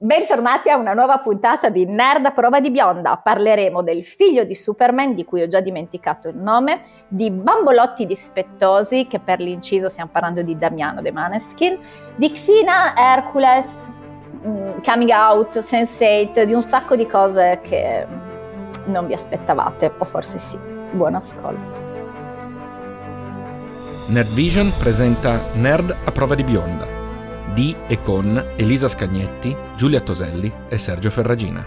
Bentornati a una nuova puntata di Nerd a prova di bionda. Parleremo del figlio di Superman, di cui ho già dimenticato il nome, di bambolotti dispettosi, che per l'inciso stiamo parlando di Damiano De Maneskin, di Xena, Hercules, mm, Coming Out, Sense8, di un sacco di cose che non vi aspettavate, o forse sì. Buon ascolto. Nerd Vision presenta Nerd a prova di bionda di e con Elisa Scagnetti, Giulia Toselli e Sergio Ferragina.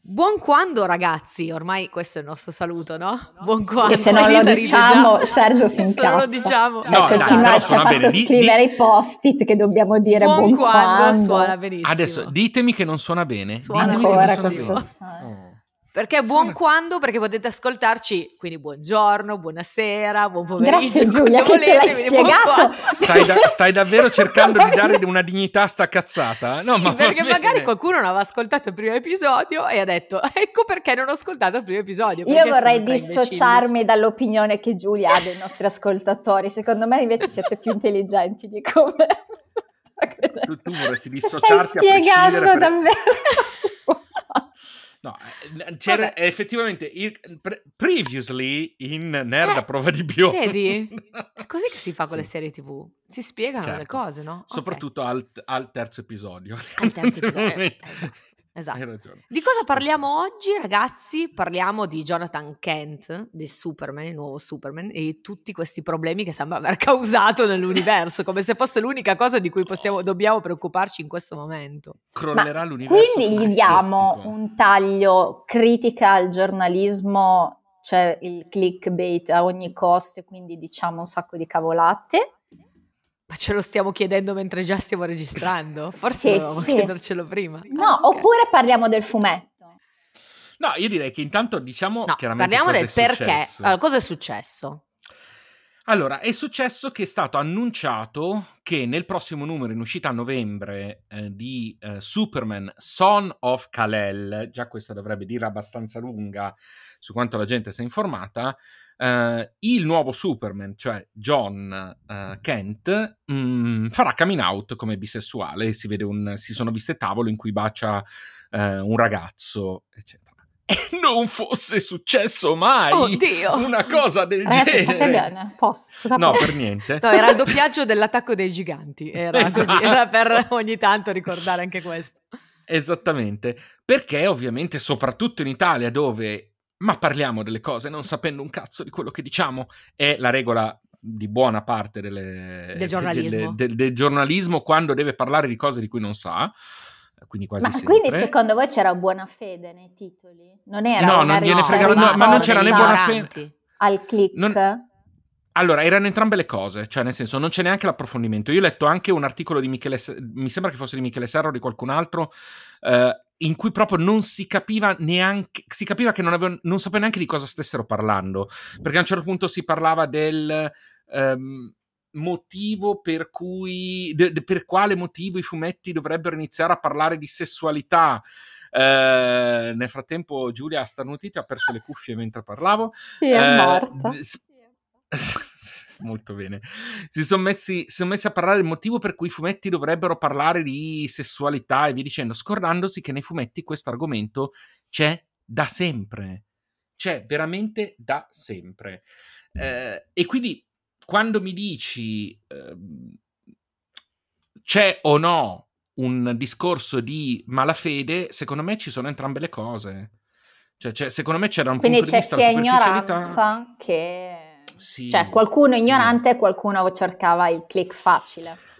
Buon quando ragazzi, ormai questo è il nostro saluto, no? Buon quando. Che se non lo diciamo Sergio si incazza. Se non lo diciamo. Cioè, no, continua, ci ha fatto bene. scrivere di, i post-it che dobbiamo dire buon, buon quando. quando. suona benissimo. Adesso ditemi che non suona bene. Suona ancora questo. Oh. Perché buon quando? Perché potete ascoltarci, quindi buongiorno, buonasera, buon pomeriggio. Grazie Giulia che volete, ce l'hai spiegato. Stai, da, stai, davvero cercando di dare una dignità a sta cazzata? No, sì, ma perché magari qualcuno non aveva ascoltato il primo episodio e ha detto ecco perché non ho ascoltato il primo episodio. Io vorrei dissociarmi dall'opinione che Giulia ha dei nostri ascoltatori, secondo me invece siete più intelligenti di come... tu, tu vorresti dissociarti Stai spiegando davvero... No, eh, c'era Vabbè. effettivamente il, pre- previously in Nerd a prova di bionda. Vedi? È così che si fa con sì. le serie TV. Si spiegano certo. le cose, no? Soprattutto okay. al, al, terzo episodio. Al terzo episodio. Eh, esatto. Esatto. Di cosa parliamo oggi, ragazzi? Parliamo di Jonathan Kent, di Superman, il nuovo Superman, e tutti questi problemi che sembra aver causato nell'universo, come se fosse l'unica cosa di cui possiamo, dobbiamo preoccuparci in questo momento. Crollerà Ma l'universo. Quindi gli diamo un taglio critica al giornalismo, cioè il clickbait a ogni costo, e quindi diciamo un sacco di cavolate ma ce lo stiamo chiedendo mentre già stiamo registrando? Forse sì, dovevamo sì. chiedercelo prima. No, okay. oppure parliamo del fumetto. No, io direi che intanto diciamo no, chiaramente parliamo del perché. Allora, cosa è successo? Allora, è successo che è stato annunciato che nel prossimo numero in uscita a novembre eh, di eh, Superman Son of Kal-El, già questa dovrebbe dire abbastanza lunga su quanto la gente si è informata, Uh, il nuovo Superman, cioè John uh, Kent, mh, mm, farà coming out come bisessuale. Si, un, si sono viste tavolo in cui bacia uh, un ragazzo, eccetera. E non fosse successo mai Oddio. una cosa del eh, genere. Bene. Posto, no, per niente. No, era il doppiaggio dell'attacco dei giganti. Era esatto. così, era per ogni tanto ricordare anche questo. Esattamente, perché ovviamente soprattutto in Italia dove ma parliamo delle cose non sapendo un cazzo di quello che diciamo. È la regola di buona parte delle, del, giornalismo. Del, del, del, giornalismo quando deve parlare di cose di cui non sa. Quindi quasi ma sempre. quindi secondo voi c'era buona fede nei titoli? Non era No, non gliene fregava, no, ma non c'era né buona fede. Al click? Non... Allora, erano entrambe le cose, cioè nel senso non c'è neanche l'approfondimento. Io ho letto anche un articolo di Michele, mi sembra che fosse di Michele Serra o di qualcun altro, eh, in cui proprio non si capiva neanche, si capiva che non, aveva, non sapeva neanche di cosa stessero parlando, perché a un certo punto si parlava del um, motivo per cui, de, de, per quale motivo i fumetti dovrebbero iniziare a parlare di sessualità. Uh, nel frattempo Giulia ha starnutito e ha perso le cuffie mentre parlavo. Sì, è uh, morta. Molto bene. Si sono messi, si son messi a parlare del motivo per cui i fumetti dovrebbero parlare di sessualità e via dicendo, scordandosi che nei fumetti questo argomento c'è da sempre. C'è veramente da sempre. Eh, e quindi quando mi dici eh, c'è o no un discorso di malafede, secondo me ci sono entrambe le cose. Cioè, cioè secondo me c'era un Quindi punto di vista sia ignoranza che sì, cioè qualcuno ignorante e qualcuno cercava il click facile.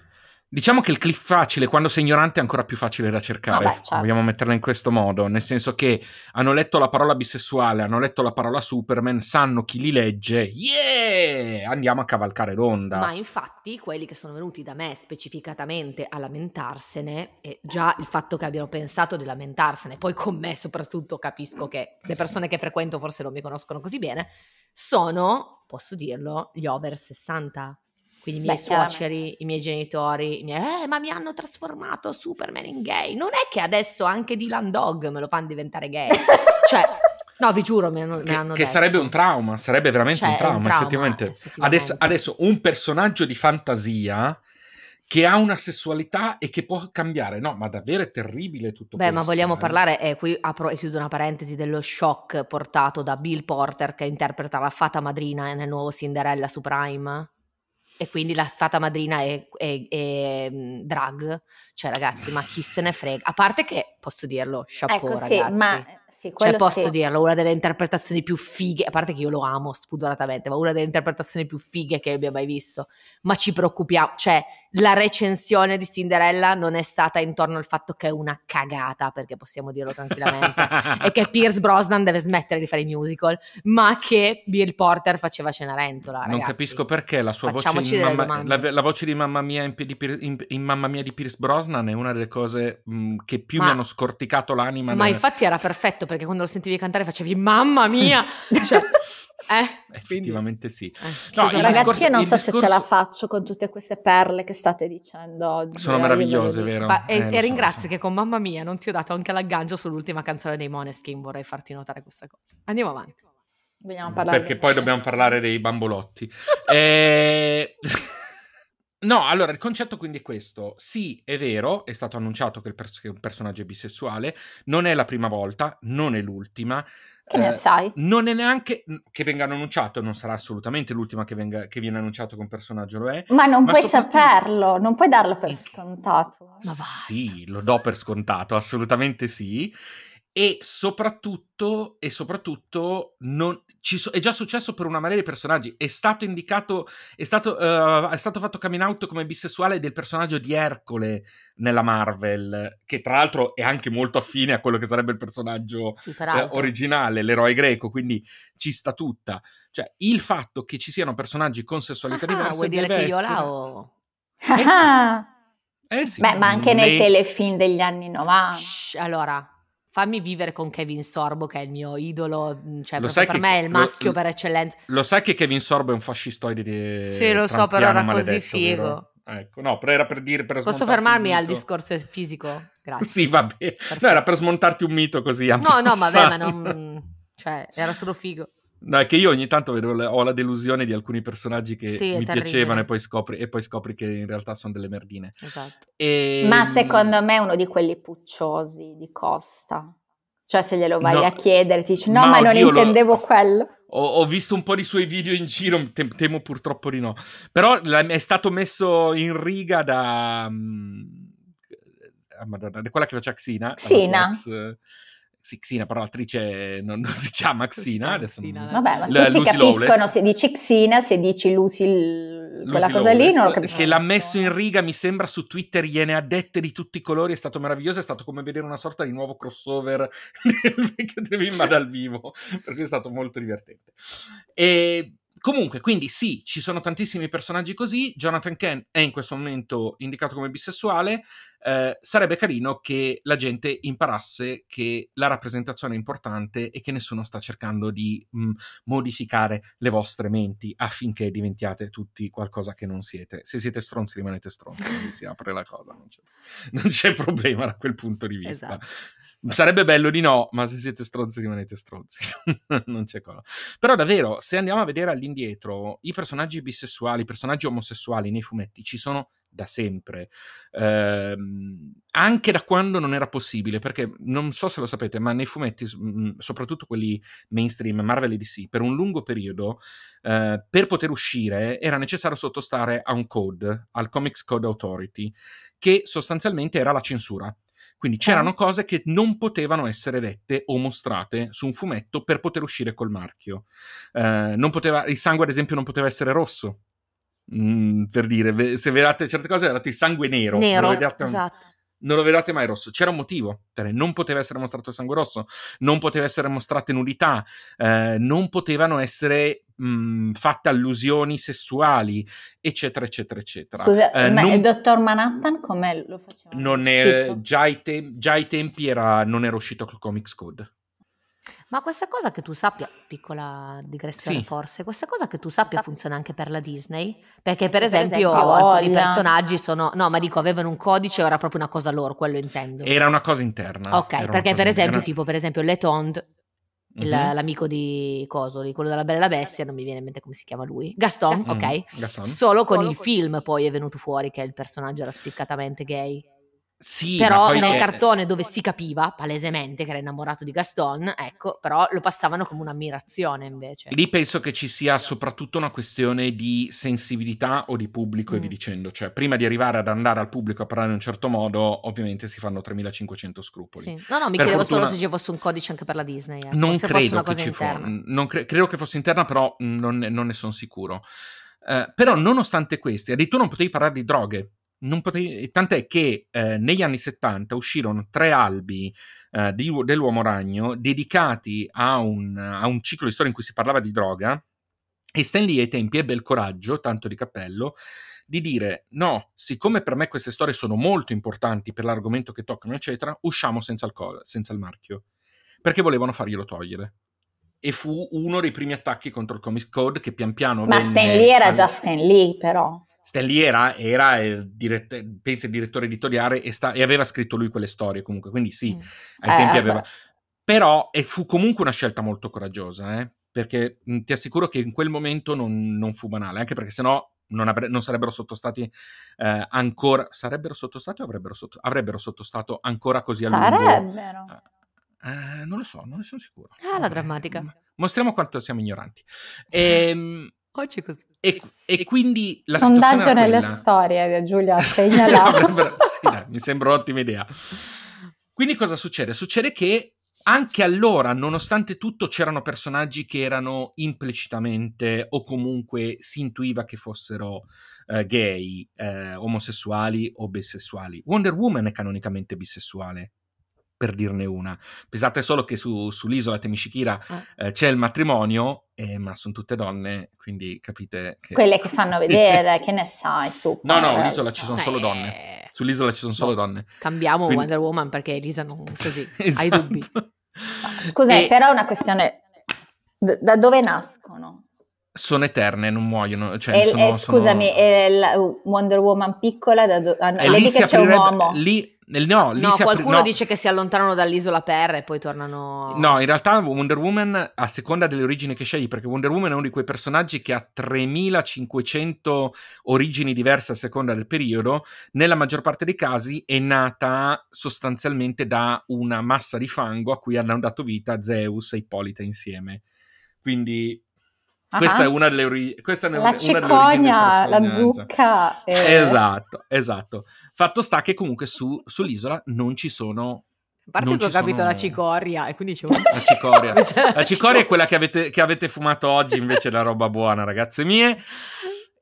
Diciamo che il click facile, quando sei ignorante, è ancora più facile da cercare. Vabbè, certo. Vogliamo metterla in questo modo, nel senso che hanno letto la parola bisessuale, hanno letto la parola Superman, sanno chi li legge, yeah! Andiamo a cavalcare l'onda. Ma infatti, quelli che sono venuti da me specificatamente a lamentarsene, e già il fatto che abbiano pensato di lamentarsene, poi con me soprattutto capisco che le persone che frequento forse non mi conoscono così bene, sono, posso dirlo, gli over 60 quindi i miei Beh, suoceri, i miei genitori, i miei, eh, ma mi hanno trasformato Superman in gay. Non è che adesso anche Dylan Dog me lo fanno diventare gay. cioè, No, vi giuro, me, me che, l'hanno che detto. sarebbe un trauma, sarebbe veramente Cioè, un trauma, un trauma, effettivamente. effettivamente. Adesso, adesso un personaggio di fantasia che ha una sessualità e che può cambiare. No, ma davvero è terribile tutto Beh, questo. ma vogliamo eh. parlare, e qui apro e chiudo una parentesi, dello shock portato da Bill Porter che interpreta la fata madrina nel nuovo Cinderella su Prime. E quindi la fata madrina è, è- è, mm, drag. Cioè, ragazzi, ma chi se ne frega? A parte che, posso dirlo, chapeau, Ecco, sì, ragazzi. ma sì, Cioè, posso sì. dirlo, una delle interpretazioni più fighe, a parte che io lo amo spudoratamente, ma una delle interpretazioni più fighe che abbia mai visto. Ma ci preoccupiamo, cioè, la recensione di Cinderella non è stata intorno al fatto che è una cagata, perché possiamo dirlo tranquillamente, e che Pierce Brosnan deve smettere di fare i musical, ma che Bill Porter faceva Cenerentola, Non ragazzi. capisco perché la sua voce, Facciamoci mamma, la, la voce di Mamma Mia in, di in- in Mamma Mia di Pierce Brosnan è una delle cose mh, che più Ma- mi hanno scorticato l'anima. Ma nel- infatti era perfetto, perché quando lo sentivi cantare facevi mamma mia! cioè, eh, quindi- Effettivamente sì. eh. No, Ragazzi, discorso- io non so se ce discorso- la faccio con tutte queste perle che state dicendo oggi. Sono eh, meravigliose, vero? Ma- e, Eh, e so, ringrazio so. che con mamma mia non ti ho dato anche l'aggancio sull'ultima canzone dei Moneskin, vorrei farti notare questa cosa. Andiamo avanti. Vogliamo parlare Perché poi dobbiamo parlare dei bambolotti. Eh, No, allora il concetto quindi è questo. Sì, è vero, è stato annunciato che il, pers- che un personaggio è bisessuale, non è la prima volta, non è l'ultima. Che ne eh, sai? Non è neanche che vengano annunciato, non sarà assolutamente l'ultima che, venga- che viene annunciato un personaggio lo è. Ma non ma puoi soprattutto- saperlo, non puoi darlo per scontato. Ma basta. Sì, lo do per scontato, assolutamente sì. E soprattutto, e soprattutto non, ci so- è già successo per una marea di personaggi. È stato indicato, è stato, eh, è stato fatto coming out come bisessuale del personaggio di Ercole nella Marvel, che tra l'altro è anche molto affine a quello che sarebbe il personaggio Sì, eh, originale, l'eroe greco, quindi ci sta tutta. Cioè, il fatto che ci siano personaggi con sessualità Ah, diverse vuoi dire che io la ho... Eh sì. Eh sì, Beh, ma anche nei nei- telefilm degli anni 90. Shh, allora, fammi vivere con Kevin Sorbo, che è il mio idolo, mh, cioè Lo proprio sai per che- me è il maschio lo- per eccellenza. Lo sai che Kevin Sorbo è un fascistoide di Sì, lo so, però era così figo. Ecco, no, però era per dire per Posso fermarmi al discorso fisico? Grazie. Sì, vabbè. Perfetto. No, era per smontarti un mito così. No, no, vabbè, ma non... Cioè, era solo figo. No, è che io ogni tanto vedo ho la delusione di alcuni personaggi che Sì, mi terribile. piacevano e poi, scopri, e poi scopri che in realtà sono delle merdine. Esatto. E... Ma secondo me è uno di quelli pucciosi di Costa. Cioè, se glielo vai No. a chiedere, ti dice: No, Ma ma, non oddio, lo- intendevo quello. Ho, ho visto un po' di suoi video in giro, tem- temo purtroppo di no. Però la- è stato messo in riga da... ah, Madonna, da quella che faceva Xina. Xina. ex- sì, Xina, però l'attrice non, non si chiama si Xina. adesso Xina, non- Vabbè, ma La- tutti Lucy capiscono Lawless. se dici Xina, se dici Lucy, il- quella Lucy cosa lì, non lo Lawless, capisco. Che l'ha messo in riga, mi sembra, su Twitter, gliene ha dette di tutti i colori, è stato meraviglioso, è stato come vedere una sorta di nuovo crossover del vecchio Devimma dal vivo, per cui è stato molto divertente. E comunque, quindi sì, ci sono tantissimi personaggi così, Jonathan Kent è in questo momento indicato come bisessuale, eh, sarebbe carino che la gente imparasse che la rappresentazione è importante e che nessuno sta cercando di mh, modificare le vostre menti affinché diventiate tutti qualcosa che non siete. Se siete stronzi, rimanete stronzi, quindi si apre la cosa, non c'è, non c'è problema da quel punto di vista. Esatto. Sarebbe bello di no, ma se siete stronzi rimanete stronzi, non c'è cosa. Però davvero, se andiamo a vedere all'indietro, i personaggi bisessuali, i personaggi omosessuali nei fumetti ci sono da sempre, Ehm, anche da quando non era possibile, perché non so se lo sapete, ma nei fumetti, mh, soprattutto quelli mainstream, Marvel e DC, per un lungo periodo, eh, per poter uscire era necessario sottostare a un code, al Comics Code Authority, che sostanzialmente era la censura. Quindi c'erano cose che non potevano essere dette o mostrate su un fumetto per poter uscire col marchio. Eh, non poteva, il sangue, ad esempio, non poteva essere rosso. Mm, per dire, se vedate certe cose, vedete il sangue nero. Nero, vedete- esatto. Non lo vedete mai rosso. C'era un motivo, perché non poteva essere mostrato il sangue rosso, non poteva essere mostrate nudità, eh, non potevano essere mh, fatte allusioni sessuali, eccetera, eccetera, eccetera. Scusa, Eh, ma non- il dottor Manhattan come lo faceva? non è, già, ai te- già ai tempi era, non era uscito col Comics Code. Ma questa cosa che tu sappia, piccola digressione Sì. forse, questa cosa che tu sappia funziona anche per la Disney? Perché per Per esempio, esempio, alcuni voglia. personaggi sono, no ma dico avevano un codice o era proprio una cosa loro, quello intendo. Era una cosa interna. ok, era una perché cosa per esempio interna. tipo per esempio Le Tonde il- Mhm. l'amico di Cosoli, quello della Bella e la Bestia, non mi viene in mente come si chiama lui. Gaston, Gaston. ok. Mm, Gaston. Solo con Solo il con- film poi è venuto fuori che il personaggio era spiccatamente gay. Sì, Però nel è- cartone dove si capiva palesemente che era innamorato di Gaston, ecco, però lo passavano come un'ammirazione invece. Lì penso che ci sia soprattutto una questione di sensibilità o di pubblico e Mm. via dicendo. Cioè, prima di arrivare ad andare al pubblico a parlare in un certo modo, ovviamente si fanno 3500 scrupoli. Sì. No, no, mi Per chiedevo fortuna- solo se ci fosse un codice anche per la Disney. ecco, Non se fosse credo una che cosa interna. Non cre- credo che fosse interna, però non, ne- non ne sono sicuro. Eh, però, nonostante questi, addirittura non potevi parlare di droghe. Non potevi- tant'è che eh, negli anni 70 uscirono tre albi eh, di- dell'Uomo Ragno dedicati a un, a un ciclo di storia in cui si parlava di droga. E Stan Lee ai tempi ebbe il coraggio, tanto di cappello, di dire: No, siccome per me queste storie sono molto importanti per l'argomento che toccano, eccetera, usciamo senza il, co- senza il marchio perché volevano farglielo togliere. E fu uno dei primi attacchi contro il Comics Code che pian piano Ma venne Stan Lee era già Stan Lee, però. Stan Lee era, era il dirett- penso il direttore editoriale e, sta- e aveva scritto lui quelle storie comunque, quindi sì, Mm. ai Eh, tempi vabbè. aveva... Però e fu comunque una scelta molto coraggiosa, eh, perché mh, ti assicuro che in quel momento non, non fu banale, anche perché sennò non, avre- non sarebbero sottostati eh, ancora... Sarebbero sottostati o avrebbero, sotto- avrebbero sottostato ancora così a lungo? Sarebbero. Eh, non lo so, non ne sono sicuro. Ah, la drammatica. Mostriamo quanto siamo ignoranti. Ehm, Oggi è così. E, e quindi la Sondaggio nelle storie, Giulia, segnala. Avrebbero- sì, dai, mi sembra un'ottima idea. Quindi cosa succede? Succede che anche allora, nonostante tutto, c'erano personaggi che erano implicitamente o comunque si intuiva che fossero eh, gay, eh, omosessuali o bisessuali. Wonder Woman è canonicamente bisessuale, per dirne una. Pensate solo che su- sull'isola Temishikira Eh. eh, c'è il matrimonio, eh, ma sono tutte donne, quindi capite che... Quelle che fanno vedere, che ne sai tu? No, no, l'isola ci sono solo donne. Sull'isola ci sono solo donne. Cambiamo Quindi- Wonder Woman perché Elisa non così. Hai Esatto. dubbi? Scusa, E- però è una questione... d- Da dove nascono? Sono eterne, non muoiono. Cioè, E- sono- e scusami, sono- e la Wonder Woman piccola, da do- ah, no, e lei lì che c'è un uomo. Lì, nel- no, lì No, si apri- qualcuno no. dice che si allontanano dall'isola per e poi tornano... No, in realtà Wonder Woman, a seconda delle origini che scegli, perché Wonder Woman è uno di quei personaggi che ha 3500 origini diverse a seconda del periodo, nella maggior parte dei casi è nata sostanzialmente da una massa di fango a cui hanno dato vita Zeus e Ippolita insieme. Quindi Ah, questa è una delle, ori- questa è una, la una delle origini del cicogna, la zucca. e- Esatto, esatto. Fatto sta che comunque su- sull'isola non ci sono A parte non che ho capito sono- la cicoria e quindi dicevo... la cicoria. Invece La cicoria è quella che avete, che avete fumato oggi, invece è la roba buona, ragazze mie.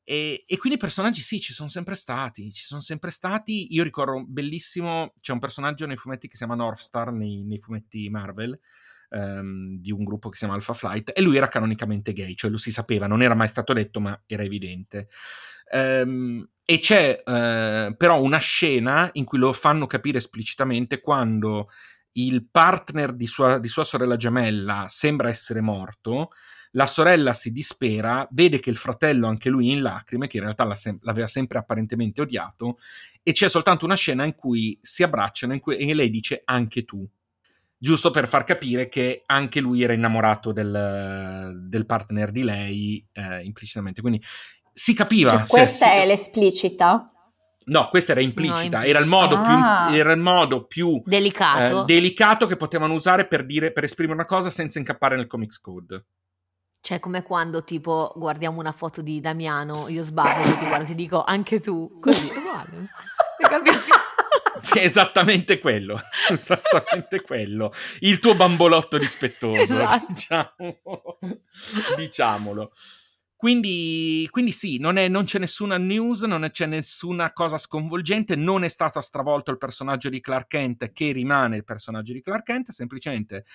E, e quindi i personaggi sì, ci sono sempre stati, ci sono sempre stati. Io ricordo bellissimo, c'è un personaggio nei fumetti che si chiama Northstar, nei, nei fumetti Marvel, ehm, di un gruppo che si chiama Alpha Flight, e lui era canonicamente gay, cioè lo si sapeva, non era mai stato detto, ma era evidente. Ehm, e c'è eh, però una scena in cui lo fanno capire esplicitamente quando il partner di sua, di sua sorella gemella sembra essere morto, la sorella si dispera, vede che il fratello, anche lui in lacrime, che in realtà sem- l'aveva sempre apparentemente odiato, e c'è soltanto una scena in cui si abbracciano cui- e lei dice anche tu, giusto per far capire che anche lui era innamorato del, del partner di lei eh, implicitamente. Quindi si capiva. cioè, Questa si- è l'esplicita. No, questa era implicita, No, era il modo Ah. più, era il modo più Delicato. eh, delicato che potevano usare per, dire, per esprimere una cosa senza incappare nel Comics Code. Cioè, come quando tipo guardiamo una foto di Damiano, io sbaglio, ti guardo, ti dico anche tu, così, uguale. Hai capito? Sì, è esattamente quello, esattamente quello. Il tuo bambolotto dispettoso, Esatto. diciamo- diciamolo. Quindi, quindi sì, non, è- non c'è nessuna news, non c'è nessuna cosa sconvolgente, non è stato stravolto il personaggio di Clark Kent che rimane il personaggio di Clark Kent, semplicemente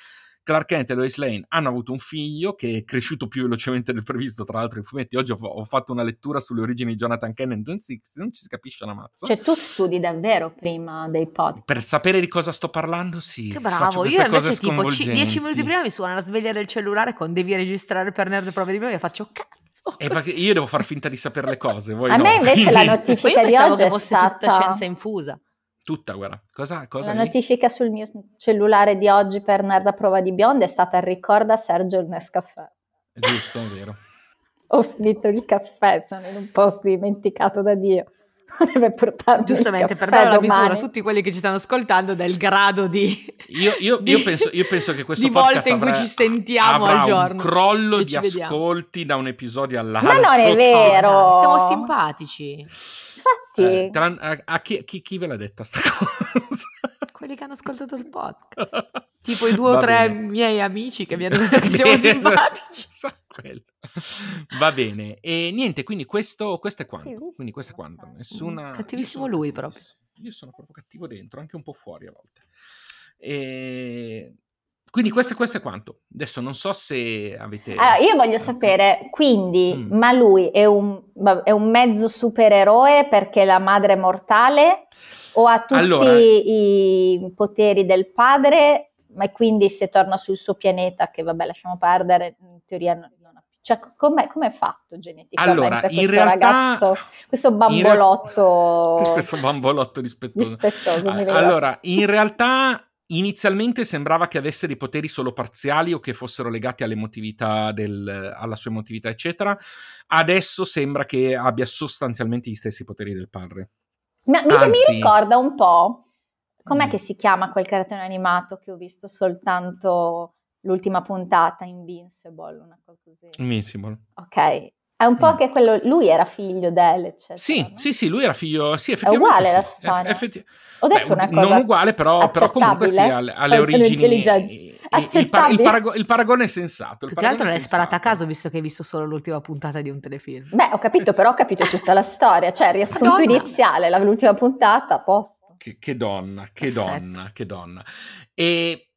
Clark Kent e Lois Lane hanno avuto un figlio che è cresciuto più velocemente del previsto, tra l'altro i fumetti. Oggi ho, ho fatto una lettura sulle origini di Jonathan Kent, non si, non ci si capisce una mazza. Cioè, tu studi davvero prima dei podcast. Per sapere di cosa sto parlando, sì. Che bravo, io invece tipo sconvolgenti. dieci minuti prima mi suona la sveglia del cellulare con devi registrare per nerd prove di me e faccio cazzo. Eh, perché io devo far finta di sapere le cose. voi A no. me invece la notifica Ma io di pensavo oggi che è fosse stata... tutta scienza infusa. Tutta, guarda. Cosa, cosa La notifica sul mio cellulare di oggi per Nerd a prova di bionda è stata ricorda Sergio il Nescafè. Giusto, è vero. Ho finito il caffè, sono in un posto dimenticato da Dio. Deve portarmi Giustamente, per dare la misura a tutti quelli che ci stanno ascoltando del grado di, Io, io- di- io penso, io penso che questo di volte in cui avrà- ci sentiamo avrà al giorno. un crollo di ci vediamo. ascolti da un episodio all'altro. Ma non è vero. Dai, siamo simpatici. Infatti, Eh, l'han- a, a chi, chi- chi ve l'ha detta sta cosa? Quelli che hanno ascoltato il podcast. Tipo i due o Va tre bene. miei amici che mi hanno detto che siamo simpatici. quello. Va bene, e niente, quindi questo, questo è quanto. Cattivissimo, Quindi questo è quanto. Nessuna... Cattivissimo lui, cattivissimo. Io sono proprio cattivo dentro, anche un po' fuori a volte. E... Quindi questo, questo è quanto. Adesso non so se avete... Allora, io voglio sapere, quindi, Mm. ma lui è un, è un mezzo supereroe perché la madre è mortale o ha tutti Allora- i poteri del padre, ma quindi se torna sul suo pianeta, che vabbè lasciamo perdere, in teoria non, non ha più. Cioè, com'è, com'è fatto geneticamente Allora, in questo realtà... ragazzo, questo bambolotto questo bambolotto mi veniva- Allora, in realtà inizialmente sembrava che avesse dei poteri solo parziali o che fossero legati all'emotività del, alla sua emotività, eccetera. Adesso sembra che abbia sostanzialmente gli stessi poteri del padre. Ma mi, mi Anzi- ricorda un po', com'è Mm. che si chiama quel cartone animato che ho visto soltanto l'ultima puntata, Invincible, una cosa così. Invincible. Ok, è un po' Mm. che quello, lui era figlio delle, eccetera. Sì, no? sì, sì, lui era figlio. Sì, effettivamente. uguale sì. la storia. effetti- Ho detto Beh, una cosa Non uguale, però, però comunque sì, alle, alle origini. Il, il par- il parago- il paragone è sensato. il Più che altro l'hai è sparata a caso visto che hai visto solo l'ultima puntata di un telefilm. Beh, ho capito, però ho capito tutta la storia, cioè il riassunto Madonna. iniziale, la- l'ultima puntata, posto. Che, che donna, che Perfetto. donna, che donna. E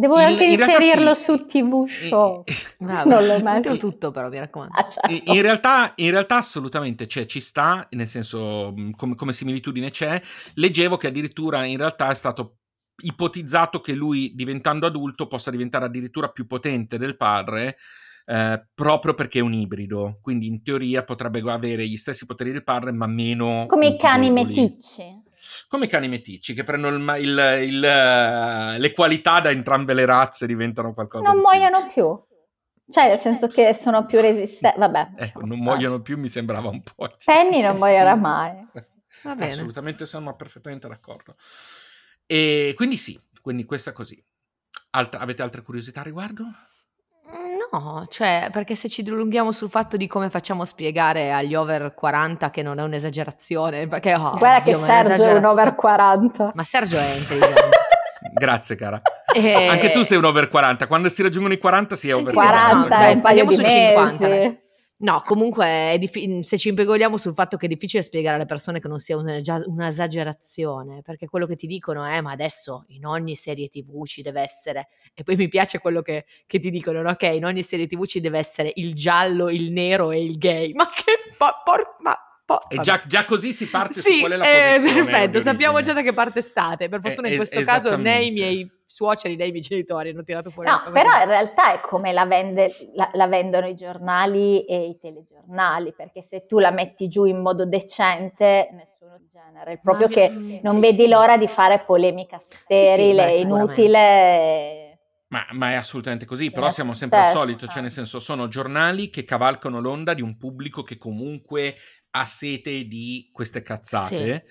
Devo In- anche inserirlo sì. su TV Show. Brava. Non l'ho mai visto. tutto però, mi raccomando. Ah, certo. In in realtà, in realtà assolutamente cioè, ci sta, nel senso mh, come, come similitudine c'è. Leggevo che addirittura in realtà è stato ipotizzato che lui diventando adulto possa diventare addirittura più potente del padre. eh, proprio perché è un ibrido, quindi in teoria potrebbe avere gli stessi poteri del padre, ma meno. Come i cani deboli. meticci. Come i cani meticci che prendono il il- il, le qualità da entrambe le razze, diventano qualcosa. Non muoiono più. Cioè, nel senso che sono più resistenti. Vabbè. Ecco, non muoiono più, mi sembrava un po'. Penny non sì. mai. Va bene. Assolutamente siamo perfettamente d'accordo. E quindi sì, quindi questa così. Altra- avete altre curiosità a riguardo? No, cioè, perché se ci dilunghiamo sul fatto di come facciamo spiegare agli over 40 che non è un'esagerazione, perché oh, Guarda che Dio, è Sergio è un over un'esagerazione. 40. Ma Sergio è intelligente. Grazie, cara. E- Anche tu sei un over 40. Quando si raggiungono i 40 si è over 40 40. Dai, è un paio andiamo di su mesi. 50, dai. No, comunque è diffi- se ci impegoliamo sul fatto che è difficile spiegare alle persone che non sia un'esagerazione, perché quello che ti dicono è ma adesso in ogni serie tv ci deve essere, e poi mi piace quello che, che ti dicono, no? ok, in ogni serie tv ci deve essere il giallo, il nero e il gay, ma che... po- por- ma, E vabbè. già, già così si parte su Sì, qual è la eh, perfetto, sappiamo già da che parte state. Per fortuna Eh, in es- questo caso né i esattamente. miei suoceri né i miei genitori hanno tirato fuori una No, cosa però così. in realtà è come la, vende- la- la vendono i giornali e i telegiornali, perché se tu la metti giù in modo decente, nessuno ti genera. È proprio Ma- che non sì, vedi sì. l'ora di fare polemica sì, sterile, beh, sicuramente. inutile. Ma, ma è assolutamente così, però siamo sempre al solito, cioè nel senso sono giornali che cavalcano l'onda di un pubblico che comunque ha sete di queste cazzate,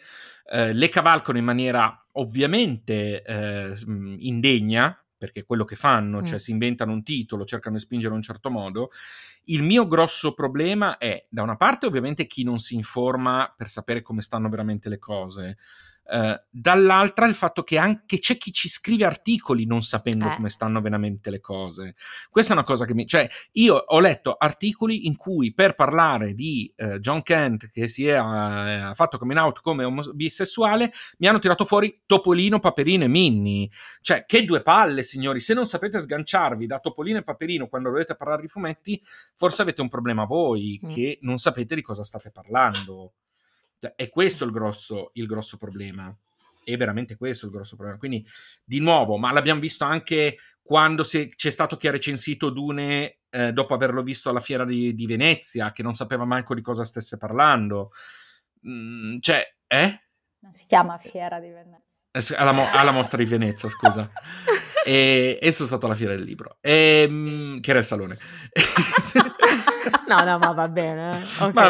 eh, le cavalcano in maniera ovviamente eh, indegna, perché è quello che fanno, cioè Mm. si inventano un titolo, cercano di spingere in un certo modo. Il mio grosso problema è, da una parte ovviamente chi non si informa per sapere come stanno veramente le cose, eh, dall'altra il fatto che anche c'è chi ci scrive articoli non sapendo Eh. come stanno veramente le cose. Questa è una cosa che mi... Cioè, io ho letto articoli in cui per parlare di eh, John Kent che si è ha fatto coming out come omo- bisessuale, mi hanno tirato fuori Topolino, Paperino e Minnie. Cioè, che due palle, signori. Se non sapete sganciarvi da Topolino e Paperino quando dovete parlare di fumetti, forse avete un problema voi, Mm. che non sapete di cosa state parlando. Cioè, è questo il grosso, il grosso problema. È veramente questo il grosso problema. Quindi, di nuovo, ma l'abbiamo visto anche quando si- c'è stato chi ha recensito Dune eh, dopo averlo visto alla fiera di, di Venezia, che non sapeva manco di cosa stesse parlando. Mm, cioè, eh? Non si chiama Fiera di Venezia. Eh, alla, mo- alla, mostra di Venezia, scusa. e, e sono stato alla fiera del libro, e, ehm, che era il salone. no, no, ma va bene. Eh. Okay. Ma,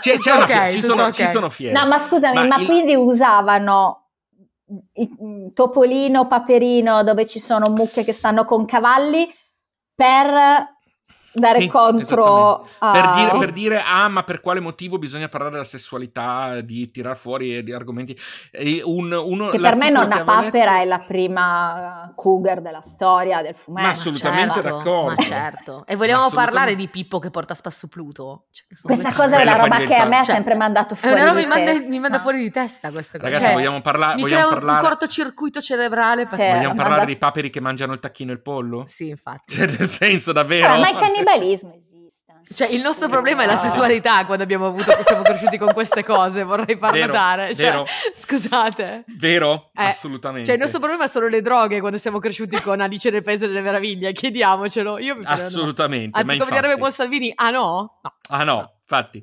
c'è, c'è okay, fiera, ci, sono, okay. ci, sono, fiere. No, ma scusami, ma, ma il... quindi usavano Topolino, Paperino, dove ci sono mucche che stanno con cavalli, per dare sì, contro a... per, dire, sì. per, dire, ah ma per quale motivo bisogna parlare della sessualità di tirar fuori di argomenti. Un, uno, che per me Nonna Papera letto... è la prima cougar della storia del fumetto ma assolutamente certo, d'accordo. Ma certo. E vogliamo parlare di Pippo che porta spasso Pluto? Cioè, questa cosa è una roba che a me ha cioè, sempre mandato fuori è una roba mi manda, mi manda, fuori di testa questa cosa. Ragazzi cioè, vogliamo, parla- mi vogliamo crea parlare un cortocircuito cerebrale sì, vogliamo parlare dei paperi che mangiano il tacchino e il pollo? sì infatti. Cioè nel senso davvero? Ma il cannibalismo esiste cioè, il nostro problema è la sessualità quando abbiamo avuto, siamo cresciuti con queste cose, vorrei far vero, notare. Cioè, vero. Scusate. Vero, eh, assolutamente. Cioè, il nostro problema sono le droghe quando siamo cresciuti con Alice nel Paese delle Meraviglie, chiediamocelo. Io mi Assolutamente. Anzi, come direbbe Buon Salvini, ah no? no. Ah no, infatti.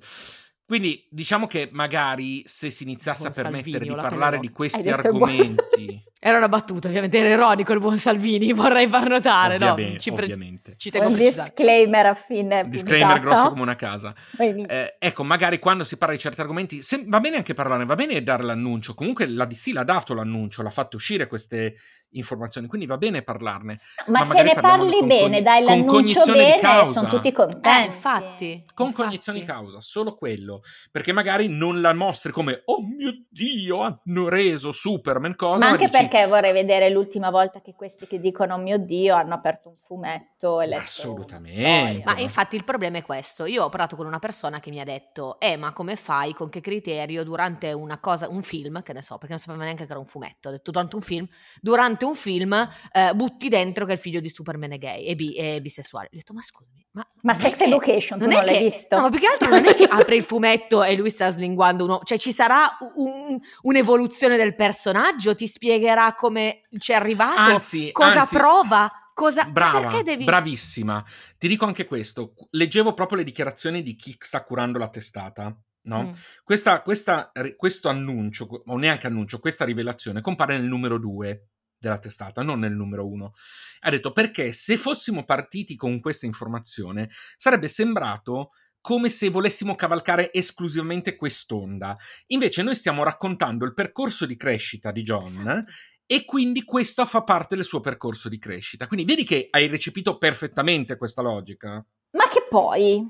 Quindi diciamo che magari se si iniziasse buon a permettere Salvini, di parlare di questi argomenti... Era una battuta, ovviamente era ironico il buon Salvini, vorrei far notare, ovviamente, no? Ci, pre- ovviamente. ci tengo Un disclaimer a fine Disclaimer grosso come una casa. Eh, ecco, magari quando si parla di certi argomenti, se, va bene anche parlarne, va bene dare l'annuncio. Comunque la DC l'ha dato l'annuncio, l'ha fatto uscire queste informazioni, quindi va bene parlarne. Ma, ma se ne parli bene, dai l'annuncio bene, sono tutti contenti. Eh, infatti. Con infatti. cognizione di causa, solo quello. Perché magari non la mostri come, oh mio Dio, hanno reso Superman cosa. Ma anche dici, perché vorrei vedere l'ultima volta che questi che dicono, oh mio Dio, hanno aperto un fumetto e letto Assolutamente. Ma infatti il problema è questo. Io ho parlato con una persona che mi ha detto, eh, ma come fai, con che criterio, durante una cosa, un film, che ne so, perché non sapeva neanche che era un fumetto, ho detto durante un film, durante un film eh, butti dentro che il figlio di Superman è gay e, bi- è bisessuale. Ho detto, ma scusami, ma, ma Sex che, Education, non, non l'hai che, visto? No, ma più che altro non è che apre il fumetto e lui sta slinguando uno, cioè ci sarà un, un'evoluzione del personaggio, ti spiegherà come ci è arrivato, anzi, cosa anzi, prova. Cosa, Brava, devi... bravissima. Ti dico anche questo. Leggevo proprio le dichiarazioni di chi sta curando la testata. No? Mm. Questa, questa, questo annuncio, o neanche annuncio, questa rivelazione compare nel numero 2 della testata, non nel numero uno. Ha detto perché se fossimo partiti con questa informazione sarebbe sembrato come se volessimo cavalcare esclusivamente quest'onda. Invece noi stiamo raccontando il percorso di crescita di John esatto. e quindi questo fa parte del suo percorso di crescita. Quindi vedi che hai recepito perfettamente questa logica. Ma che poi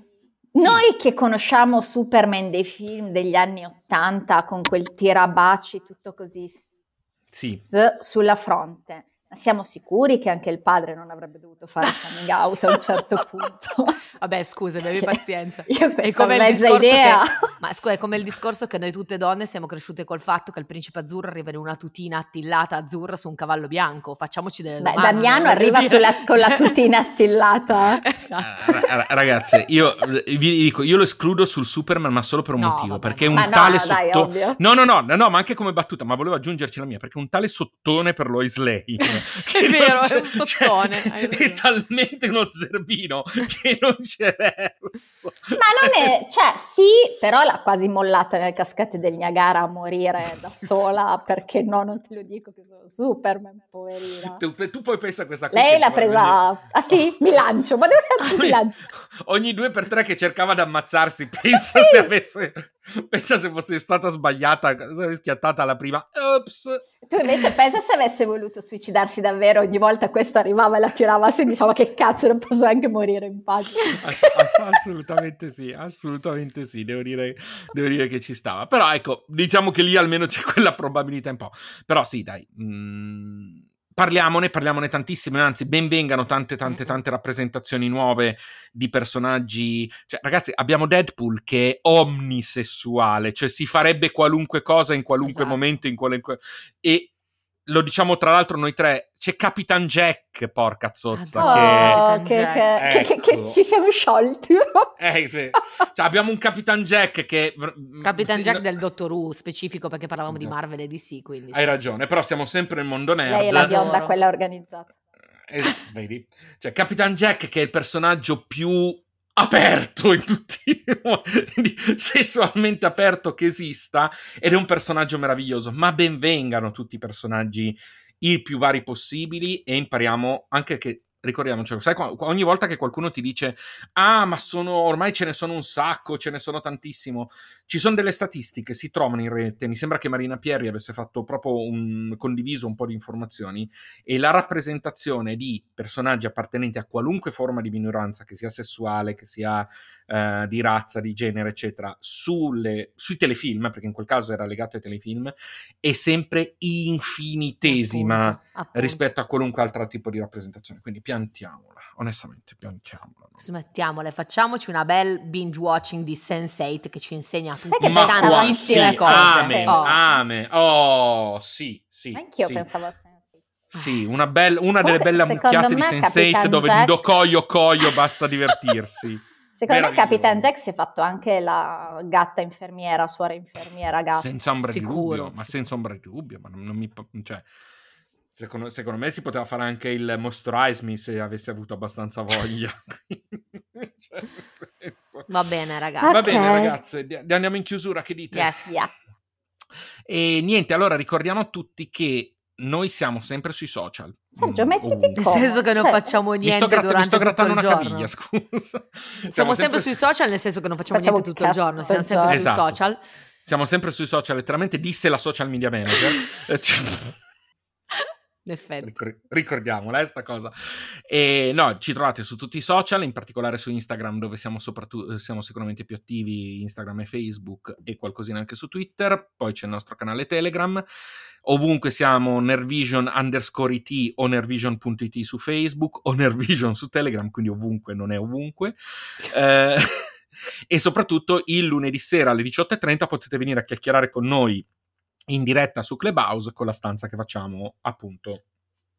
noi che conosciamo Superman dei film degli anni Ottanta con quel tirabaci tutto così sì. sulla fronte. Siamo sicuri che anche il padre non avrebbe dovuto fare coming out a un certo punto? Vabbè, scusami, abbi pazienza. Io è come il discorso idea. che Ma scusa, è come il discorso che noi tutte donne siamo cresciute col fatto che il principe azzurro arriva in una tutina attillata azzurra su un cavallo bianco. Facciamoci delle Beh, domande. Damiano arriva sulla, con cioè... la tutina attillata. esatto. Uh, ragazze, io vi dico, io lo escludo sul Superman, ma solo per un no, motivo, vabbè, perché un tale no, dai, sotto No, no, no, no, ma anche come battuta, ma volevo aggiungerci la mia, perché un tale sottone per Lois Lane è vero, è un sottone. Cioè, è talmente uno zerbino che non c'è verso. Ma non è, cioè sì, però l'ha quasi mollata nelle cascate del Niagara a morire da sola, perché no, non te lo dico che sono Superman, poverina. Tu, tu poi pensa a questa cosa. Lei l'ha presa, quindi... ah sì, mi lancio, ma dove cazzo mi lancio? Ogni due per tre che cercava di ammazzarsi, pensa sì. se avesse Pensa se fosse stata sbagliata, schiattata la prima. Ops. Tu invece pensa se avesse voluto suicidarsi davvero, ogni volta questo arrivava e la tirava su e diceva che cazzo, non posso anche morire in pace. Ass- assolutamente sì, assolutamente sì, devo dire, devo dire, che ci stava. Però ecco, diciamo che lì almeno c'è quella probabilità un po'. Però sì, dai. Mm parliamone, parliamone tantissimo, anzi benvengano tante tante tante rappresentazioni nuove di personaggi, cioè ragazzi abbiamo Deadpool che è omnisessuale, cioè si farebbe qualunque cosa in qualunque esatto. momento, in qualunque... e lo diciamo tra l'altro noi tre, c'è Capitan Jack, porca zozza. Oh, che, che, che, ecco. che, ci siamo sciolti. eh, sì. cioè, abbiamo un Capitan Jack che... Capitan sì, Jack no... del Dottor Who, specifico perché parlavamo di Marvel e DC, quindi... Hai sì, ragione, però siamo sempre nel mondo nerd. Lei è la bionda, quella organizzata. Eh, vedi? Cioè, Capitan Jack che è il personaggio più aperto in tutti sessualmente aperto che esista ed è un personaggio meraviglioso, ma benvengano tutti i personaggi i più vari possibili e impariamo anche che ricordiamocelo, sai, ogni volta che qualcuno ti dice ah, ma sono, ormai ce ne sono un sacco, ce ne sono tantissimo, ci sono delle statistiche, si trovano in rete, mi sembra che Marina Pierri avesse fatto proprio un, condiviso un po' di informazioni e la rappresentazione di personaggi appartenenti a qualunque forma di minoranza, che sia sessuale, che sia eh, di razza, di genere, eccetera, sulle, sui telefilm, perché in quel caso era legato ai telefilm, è sempre infinitesima appunto, appunto. rispetto a qualunque altro tipo di rappresentazione. Quindi piantiamola, onestamente, piantiamola. Smettiamola, facciamoci una bel binge watching di Sense8 che ci insegna tutte tantissime sì, cose. Ame, oh. ame, oh, sì, sì. Anch'io sì. pensavo a Sense8. Sì, una, bella, una delle belle mucchiate di Sense8 dove Jack... do coio coio basta divertirsi. Secondo me Capitan Jack si è fatto anche la gatta infermiera, suora infermiera gatta. Senza ombra Sicuro, di dubbio, ma senza ombra di dubbio, ma non, non mi... Cioè, secondo, secondo, me si poteva fare anche il Moisturize Me se avesse avuto abbastanza voglia. cioè, Va bene ragazzi. Va bene ragazze, andiamo in chiusura, che dite? Yes. Yeah. E niente, allora ricordiamo a tutti che noi siamo sempre sui social. Sergio, mettiti oh. Nel senso che non cioè, facciamo niente gratta- durante tutto il giorno. Caviglia, scusa. Siamo, siamo sempre, sempre, sui social nel senso che non facciamo, facciamo niente tutto il giorno, siamo sempre esatto. sui social. Siamo sempre sui social, letteralmente disse la social media manager. effetti. ricordiamola, eh, sta cosa. E no, ci trovate su tutti i social, in particolare su Instagram, dove siamo, siamo sicuramente più attivi, Instagram e Facebook, e qualcosina anche su Twitter. Poi c'è il nostro canale Telegram. Ovunque siamo Nervision underscore it o nervision.it su Facebook o Nervision su Telegram, quindi ovunque non è ovunque. eh, e soprattutto il lunedì sera alle 18.30 potete venire a chiacchierare con noi in diretta su Clubhouse con la stanza che facciamo appunto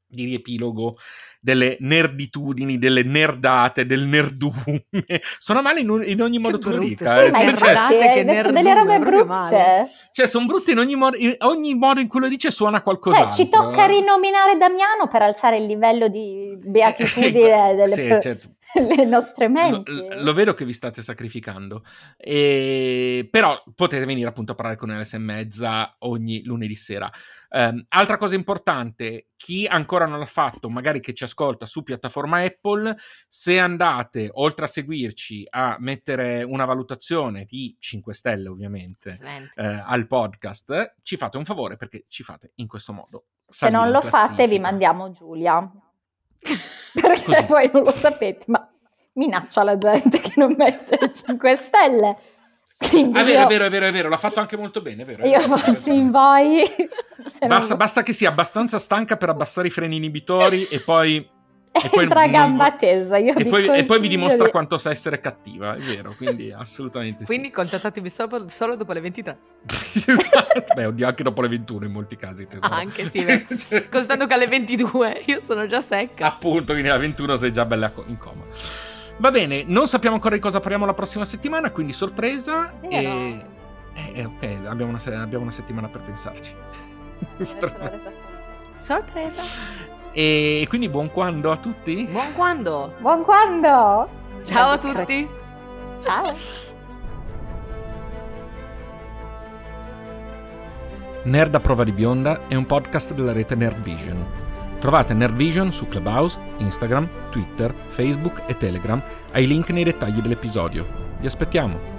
di riepilogo delle nerditudini, delle nerdate, del nerdume. Suona male in, in ogni modo tu lo dica. Sì, eh. cioè, cioè, che nerdume, delle robe brutte. Cioè, sono brutte in ogni modo, in ogni modo in cui lo dice suona qualcosa. Cioè, ci tocca rinominare Damiano per alzare il livello di beatitudine delle sì, certo. le nostre menti. Lo, lo, vedo che vi state sacrificando. E, però potete venire appunto a parlare con LS e mezza ogni lunedì sera. Um, altra cosa importante, chi ancora non l'ha fatto, magari che ci ascolta su piattaforma Apple, se andate, oltre a seguirci, a mettere una valutazione di 5 stelle ovviamente eh, al podcast, ci fate un favore perché ci fate in questo modo. Se non lo fate vi mandiamo Giulia. perché Così. poi non lo sapete, ma minaccia la gente che non mette 5 stelle. Quindi ah, è vero, io... è vero, è vero, è vero, l'ha fatto anche molto bene. È vero, io vero, fossi in voi. Basta, non... basta, che sia abbastanza stanca per abbassare i freni inibitori e poi. E poi Entra gamba tesa. Io e, poi, e poi vi dimostra di... quanto sa essere cattiva, è vero, quindi assolutamente Quindi sì. contattatemi solo, solo, dopo le 23. esatto. Beh, oddio, anche dopo le 21 in molti casi. Tesoro. Anche sì, cioè, cioè... costando che alle 22 io sono già secca. Appunto, quindi alle 21 sei già bella in coma. Va bene, non sappiamo ancora di cosa parliamo la prossima settimana, quindi sorpresa. E... Eh, eh, ok, abbiamo una, abbiamo una, settimana per pensarci. sorpresa. E quindi buon quando a tutti? Buon quando! Buon quando! Ciao a tutti! Ciao! Nerd a prova di bionda è un podcast della rete Nerd Vision Trovate Nerdvision su Clubhouse, Instagram, Twitter, Facebook e Telegram ai link nei dettagli dell'episodio. Vi aspettiamo!